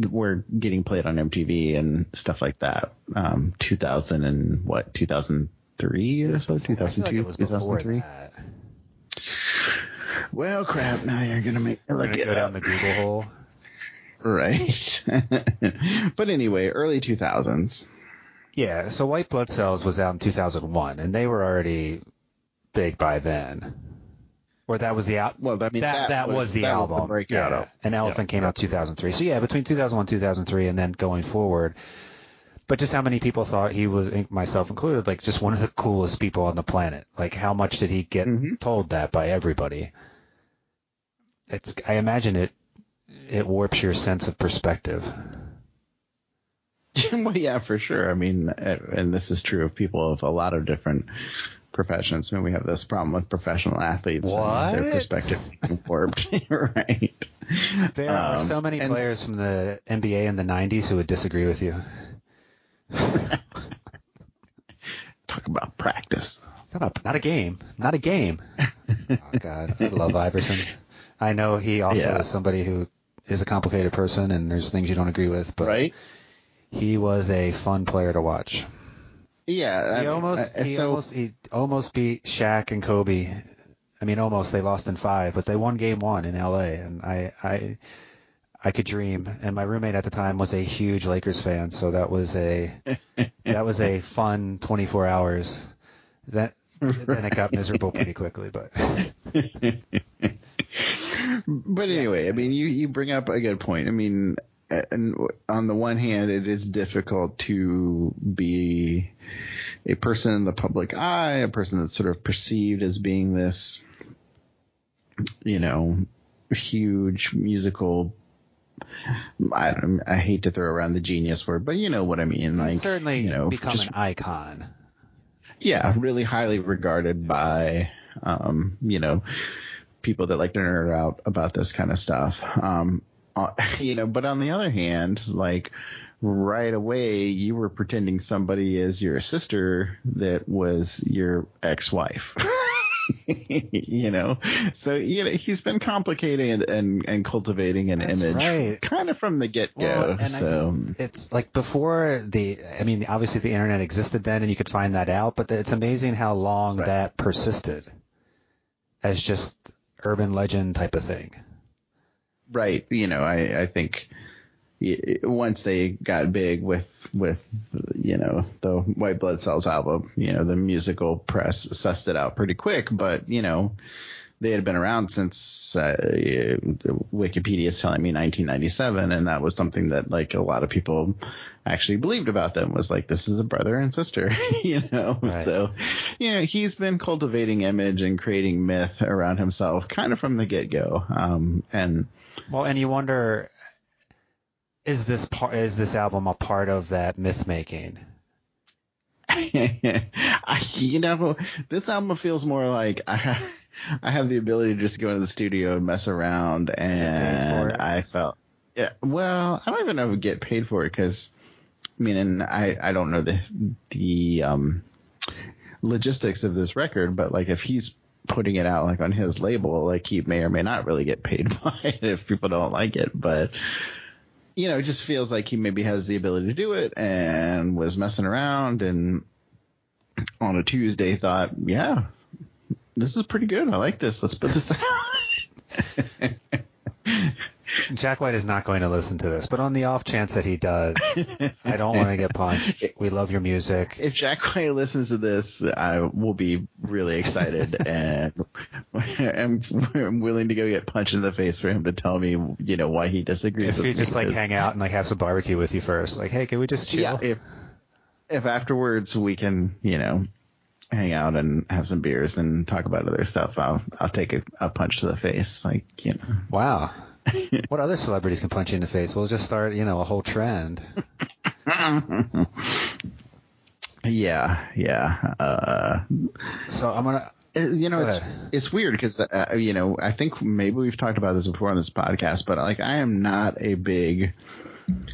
were getting played on MTV and stuff like that. Um, 2000 and what, 2003 or so, like 2002, it was before 2003. that. Well, crap. Now you're gonna make me look it go down up. the Google hole. right. but anyway, early 2000s. Yeah, so White Blood Cells was out in 2001, and they were already big by then. Or that was the out. Well, I mean, that, that, was, the that album. Was the breakout yeah. And Elephant yeah. came out 2003. So yeah, between 2001, 2003, and then going forward. But just how many people thought he was, myself included, like just one of the coolest people on the planet? Like how much did he get Mhm. told that by everybody? It's. I imagine it. It warps your sense of perspective. well, yeah, for sure. I mean, uh, and this is true of people of a lot of different professions. I mean, we have this problem with professional athletes and What? their perspective being warped, right? There are Um, so many and- players from the NBA in the 90s who would disagree with you. Talk about practice. Not a game. Not a game. oh God, I love Iverson. I know he also Yeah. is somebody who is a complicated person, and there's things you don't agree with, but Right? he was a fun player to watch. Yeah. He almost, uh, he so, almost, he almost beat Shaq and Kobe. I mean, almost. They lost in five, but they won Game One in L.A. And I, I, I could dream. And my roommate at the time was a huge Lakers fan, so that was a, that was a fun 24 hours. That then it got miserable pretty quickly, but but anyway, I mean, you, you bring up a good point. I mean, uh, and on the one hand, it is difficult to be a person in the public eye, a person that's sort of perceived as being this, you know, huge musical. I don't. I hate to throw around the genius word, but you know what I mean. Like certainly you know, become just an icon. yeah, really highly regarded by, um, you know, people that like to nerd out about this kind of stuff. Um, uh, you know, but on the other hand, like right away, you were pretending somebody is your sister that was your ex-wife. you know, so you know he's been complicating and and, and cultivating an That's image right. kind of from the get go. Well, so just, it's like before the, I mean, obviously the internet existed then and you could find that out, but it's amazing how long Right. that persisted as just urban legend type of thing. Right. You know, I, I think once they got big with, with, you know, the White Blood Cells album, you know, the musical press sussed it out pretty quick, but, you know, they had been around since uh, Wikipedia is telling me 1997, and that was something that like a lot of people actually believed about them was like this is a brother and sister, you know. Right. So, you know, he's been cultivating image and creating myth around himself kind of from the get go, um, and Well, and you wonder, is this part, is this album a part of that myth making? I, you know, this album feels more like I have, I have the ability to just go into the studio and mess around, and? I felt, yeah. Well, I don't even know if I get paid for it because, I mean, and I I don't know the the um logistics of this record, but like if he's putting it out like on his label, like he may or may not really get paid by it if people don't like it, but you know, it just feels like he maybe has the ability to do it and was messing around and on a Tuesday thought, yeah, this is pretty good. I like this. Let's put this out. Jack White is not going to listen to this, but on the off chance that he does, I don't want to get punched. We love your music. if Jack White listens to this, I will be really excited and I'm, I'm willing to go get punched in the face for him to tell me, you know, why he disagrees If me. just like hang out and like have some barbecue with you first, like, hey, can we just chill? yeah, if if afterwards we can, you know, hang out and have some beers and talk about other stuff, I'll I'll take a, a punch to the face, like you know. Wow. what other celebrities can punch you in the face? We'll just start, you know, a whole trend. Yeah, yeah. Uh, So I'm gonna. Uh, you know, Go it's ahead. it's weird because uh, you know I think maybe we've talked about this before on this podcast, but like I am not a big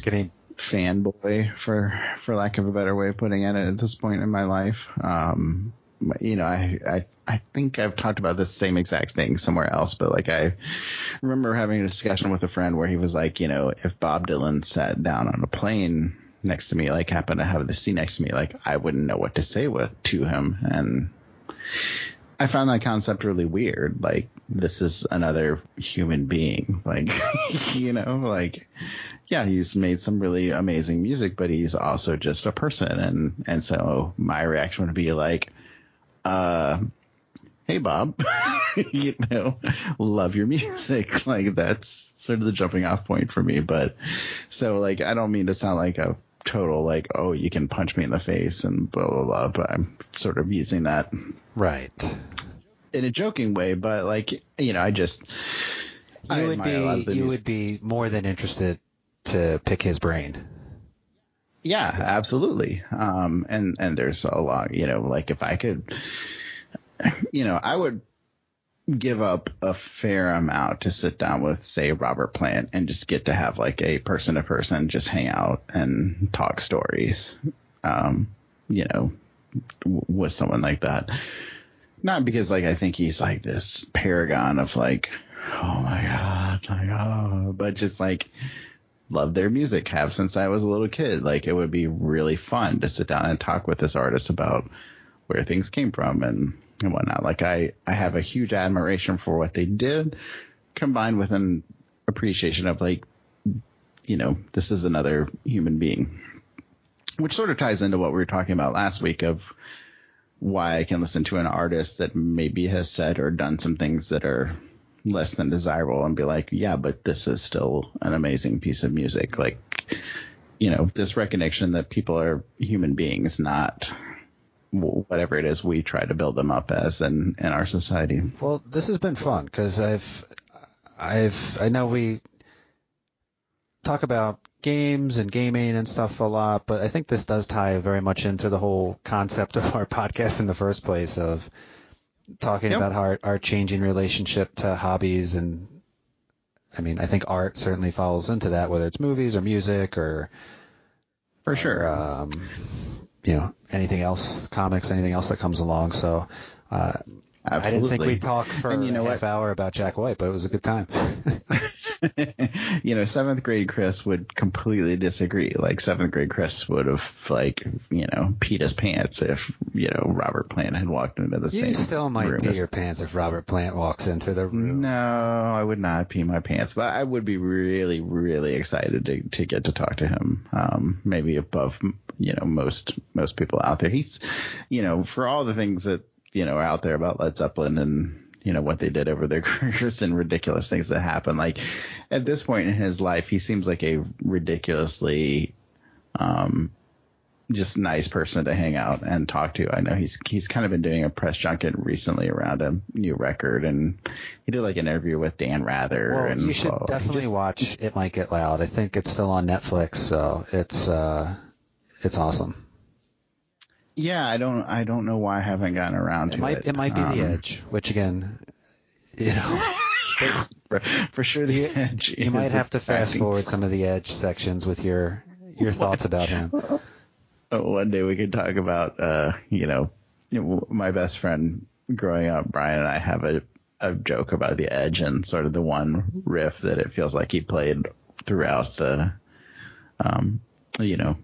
Getting fanboy for for lack of a better way of putting it at this point in my life. Um, you know, I, I I think I've talked about this same exact thing somewhere else, but like I remember having a discussion with a friend where he was like, you know, if Bob Dylan sat down on a plane next to me, like happened to have the seat next to me, like I wouldn't know what to say with to him, and I found that concept really weird. Like this is another human being, like you know, like yeah, he's made some really amazing music, but he's also just a person, and and so my reaction would be like, uh, hey Bob, you know, love your music. Like that's sort of the jumping off point for me. But so like, I don't mean to sound like a total like, oh, you can punch me in the face and blah blah blah. But I'm sort of using that right in a joking way. But like, you know, I just you I would admire a lot of be you music. would be more than interested to pick his brain. Yeah, absolutely. Um, and, and there's a lot, you know, like if I could, you know, I would give up a fair amount to sit down with, say, Robert Plant and just get to have like a person to person just hang out and talk stories. Um, you know, with someone like that. Not because like I think he's like this paragon of like, oh my god, like oh, but just like love their music, have since I was a little kid. Like it would be really fun to sit down and talk with this artist about where things came from and, and whatnot. Like I, I have a huge admiration for what they did combined with an appreciation of like, you know, this is another human being, which sort of ties into what we were talking about last week of why I can listen to an artist that maybe has said or done some things that are less than desirable and be like, yeah, but this is still an amazing piece of music. Like, you know, this recognition that people are human beings, not whatever it is we try to build them up as in, in our society. Well, this has been fun because I've, I've, I know we talk about games and gaming and stuff a lot, but I think this does tie very much into the whole concept of our podcast in the first place of talking Yep. about our, our changing relationship to hobbies and I mean, I think art certainly falls into that, whether it's movies or music or, For or um, you know, anything else, comics, anything else that comes along. So, uh, I didn't think we'd talk for And you know a what? half hour about Jack White, but it was a good time. you know, seventh grade Chris would completely disagree. Like seventh grade Chris would have like, you know, peed his pants if, you know, Robert Plant had walked into the you same still might room pee as- your pants if Robert Plant walks into the room. No, I would not pee my pants, but I would be really, really excited to, to get to talk to him. Um, maybe above, you know, most, most people out there. He's, you know, for all the things that, you know, are out there about Led Zeppelin and, you know, what they did over their careers and ridiculous things that happen. Like at this point in his life, he seems like a ridiculously, um, just nice person to hang out and talk to. I know he's he's kind of been doing a press junket recently around a new record, and he did like an interview with Dan Rather. Well, and you should so definitely just- watch It Might Get Loud. I think it's still on Netflix, so it's uh, it's awesome. Yeah, I don't I don't know why I haven't gotten around It to might it. it might be Um, The Edge, which again, you know, for, for sure. The edge. you might have to fast forward some of the Edge sections with your your thoughts about him. Uh, one day we could talk about, uh, you know, you know, my best friend growing up, Brian and I have a, a joke about the edge and sort of the one riff that it feels like he played throughout the, um, you know,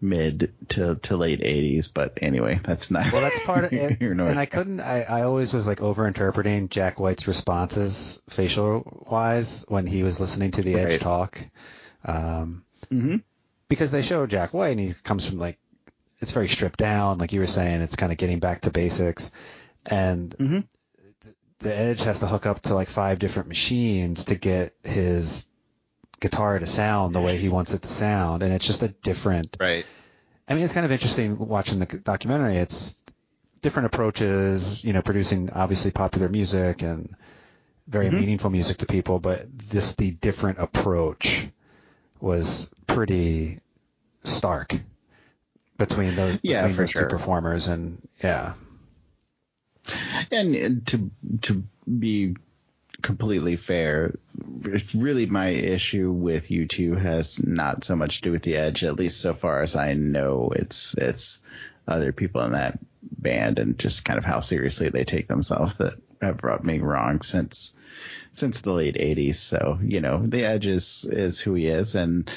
mid to, to late eighties. But anyway, that's not, Well, that's part of it. And I couldn't. I, I always was like overinterpreting Jack White's responses facial wise when he was listening to the Edge Right. talk, um, Mhm. because they show Jack White and he comes from like it's very stripped down, like you were saying. It's kind of getting back to basics, and Mhm. the Edge has to hook up to like five different machines to get his guitar to sound the way he wants it to sound, and it's just a different Right. I mean, it's kind of interesting watching the documentary. It's different approaches, you know, producing obviously popular music and very Mhm. meaningful music to people, but this the different approach was pretty stark between those Yeah, between those sure. two performers and yeah. And uh, to to be completely fair. Really my issue with U2 has not so much to do with the Edge, at least so far as I know. It's it's other people in that band and just kind of how seriously they take themselves that have rubbed me wrong since since the late 80s. So, you know, the Edge is, is who he is. And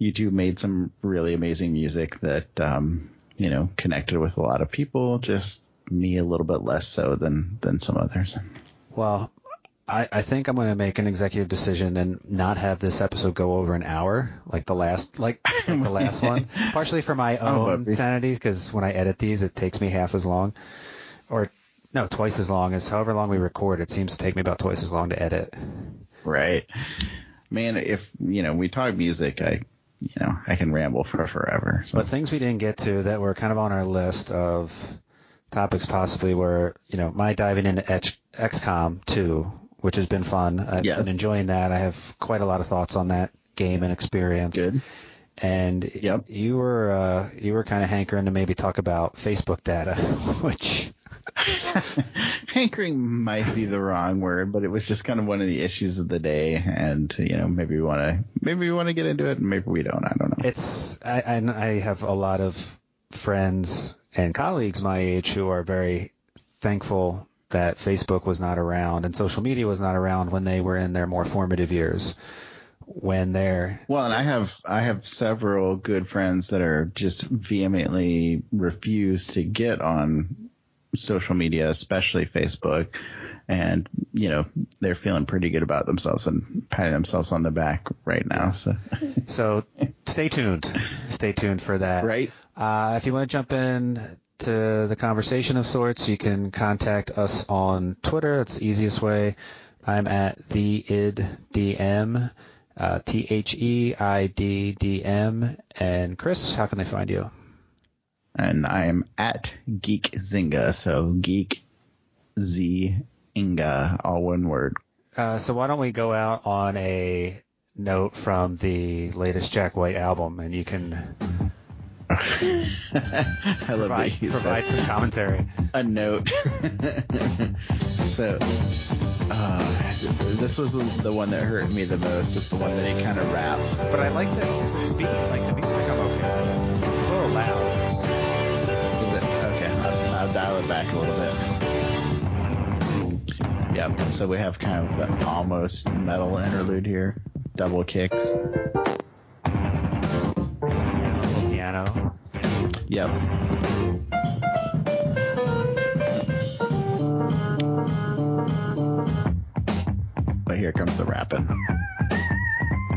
U2 made some really amazing music that, um, you know, connected with a lot of people, just me a little bit less so than, than some others. Well, I, I think I'm going to make an executive decision and not have this episode go over an hour, like the last, like, like the last one. Partially for my Oh, own Buffy. sanity, because when I edit these, it takes me half as long, or no, twice as long as however long we record. It seems to take me about twice as long to edit. Right. Man, if, you know, we talk music, I, you know, I can ramble for forever. So. But things we didn't get to that were kind of on our list of topics possibly were, you know, my diving into X, XCOM 2, which has been fun. I've Yes. been enjoying that. I have quite a lot of thoughts on that game and experience. Good. And Yep. you were uh, you were kind of hankering to maybe talk about Facebook data, which Hankering might be the wrong word, but it was just kind of one of the issues of the day, and you know maybe we want to maybe we want to get into it, and maybe we don't. I don't know. it's I, I I have a lot of friends and colleagues my age who are very thankful that Facebook was not around and social media was not around when they were in their more formative years. When they're Well, and I have I have several good friends that are just vehemently refuse to get on social media, especially Facebook, and you know they're feeling pretty good about themselves and patting themselves on the back right now. So so stay tuned, stay tuned for that. right, Uh, if you want to jump in to the conversation of sorts, you can contact us on Twitter. It's the easiest way. I'm at the id dm, uh, T H E I D D M. And Chris, how can they find you? and I am at Geek Zynga, so Geek Z Inga, all one word. Uh, so why don't we go out on a note from the latest Jack White album, and you can I love that provide, said some commentary. a note. so, uh, this was the one that hurt me the most. Is the one that he kind of raps. But I like this the speed, like the music. I'm okay. with. It's a little loud. Is it? Okay, I'll, I'll dial it back a little bit. Yep. So we have kind of the almost metal interlude here. Double kicks. Piano. Yep. But here comes the rapping.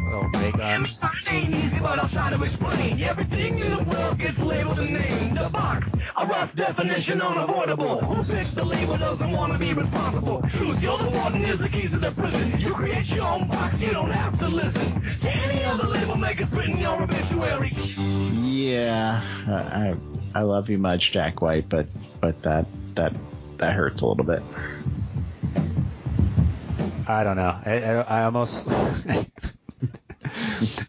Little big gun. Ain't easy, but I'll try to explain. Everything in the world gets labeled and named. The box, a rough definition, unavoidable. Who picks the label doesn't want to be responsible. Truth, you're the warden, is the keys to the prison. You create your own box, you don't have to listen to any other label makers written your obituary. Yeah, I I love you much, Jack White, but but that that that hurts a little bit. I don't know. I, I, I almost, I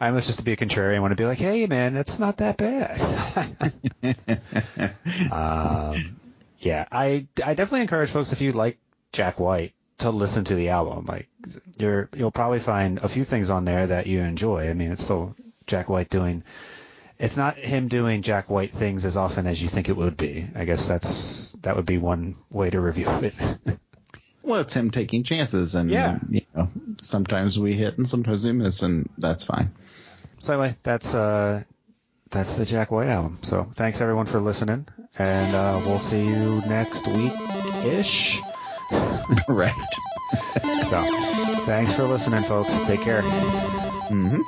almost just to be a contrarian want to be like, hey man, that's not that bad. um, yeah, I, I definitely encourage folks if you like Jack White to listen to the album. Like you're, you'll probably find a few things on there that you enjoy. I mean, it's still Jack White doing. It's not him doing Jack White things as often as you think it would be. I guess that's that would be one way to review it. Well, it's him taking chances, and Yeah. you know, sometimes we hit and sometimes we miss, and that's fine. So anyway, that's uh, that's the Jack White album. So thanks everyone for listening, and uh, we'll see you next week ish. right. So thanks for listening, folks. Take care. hmm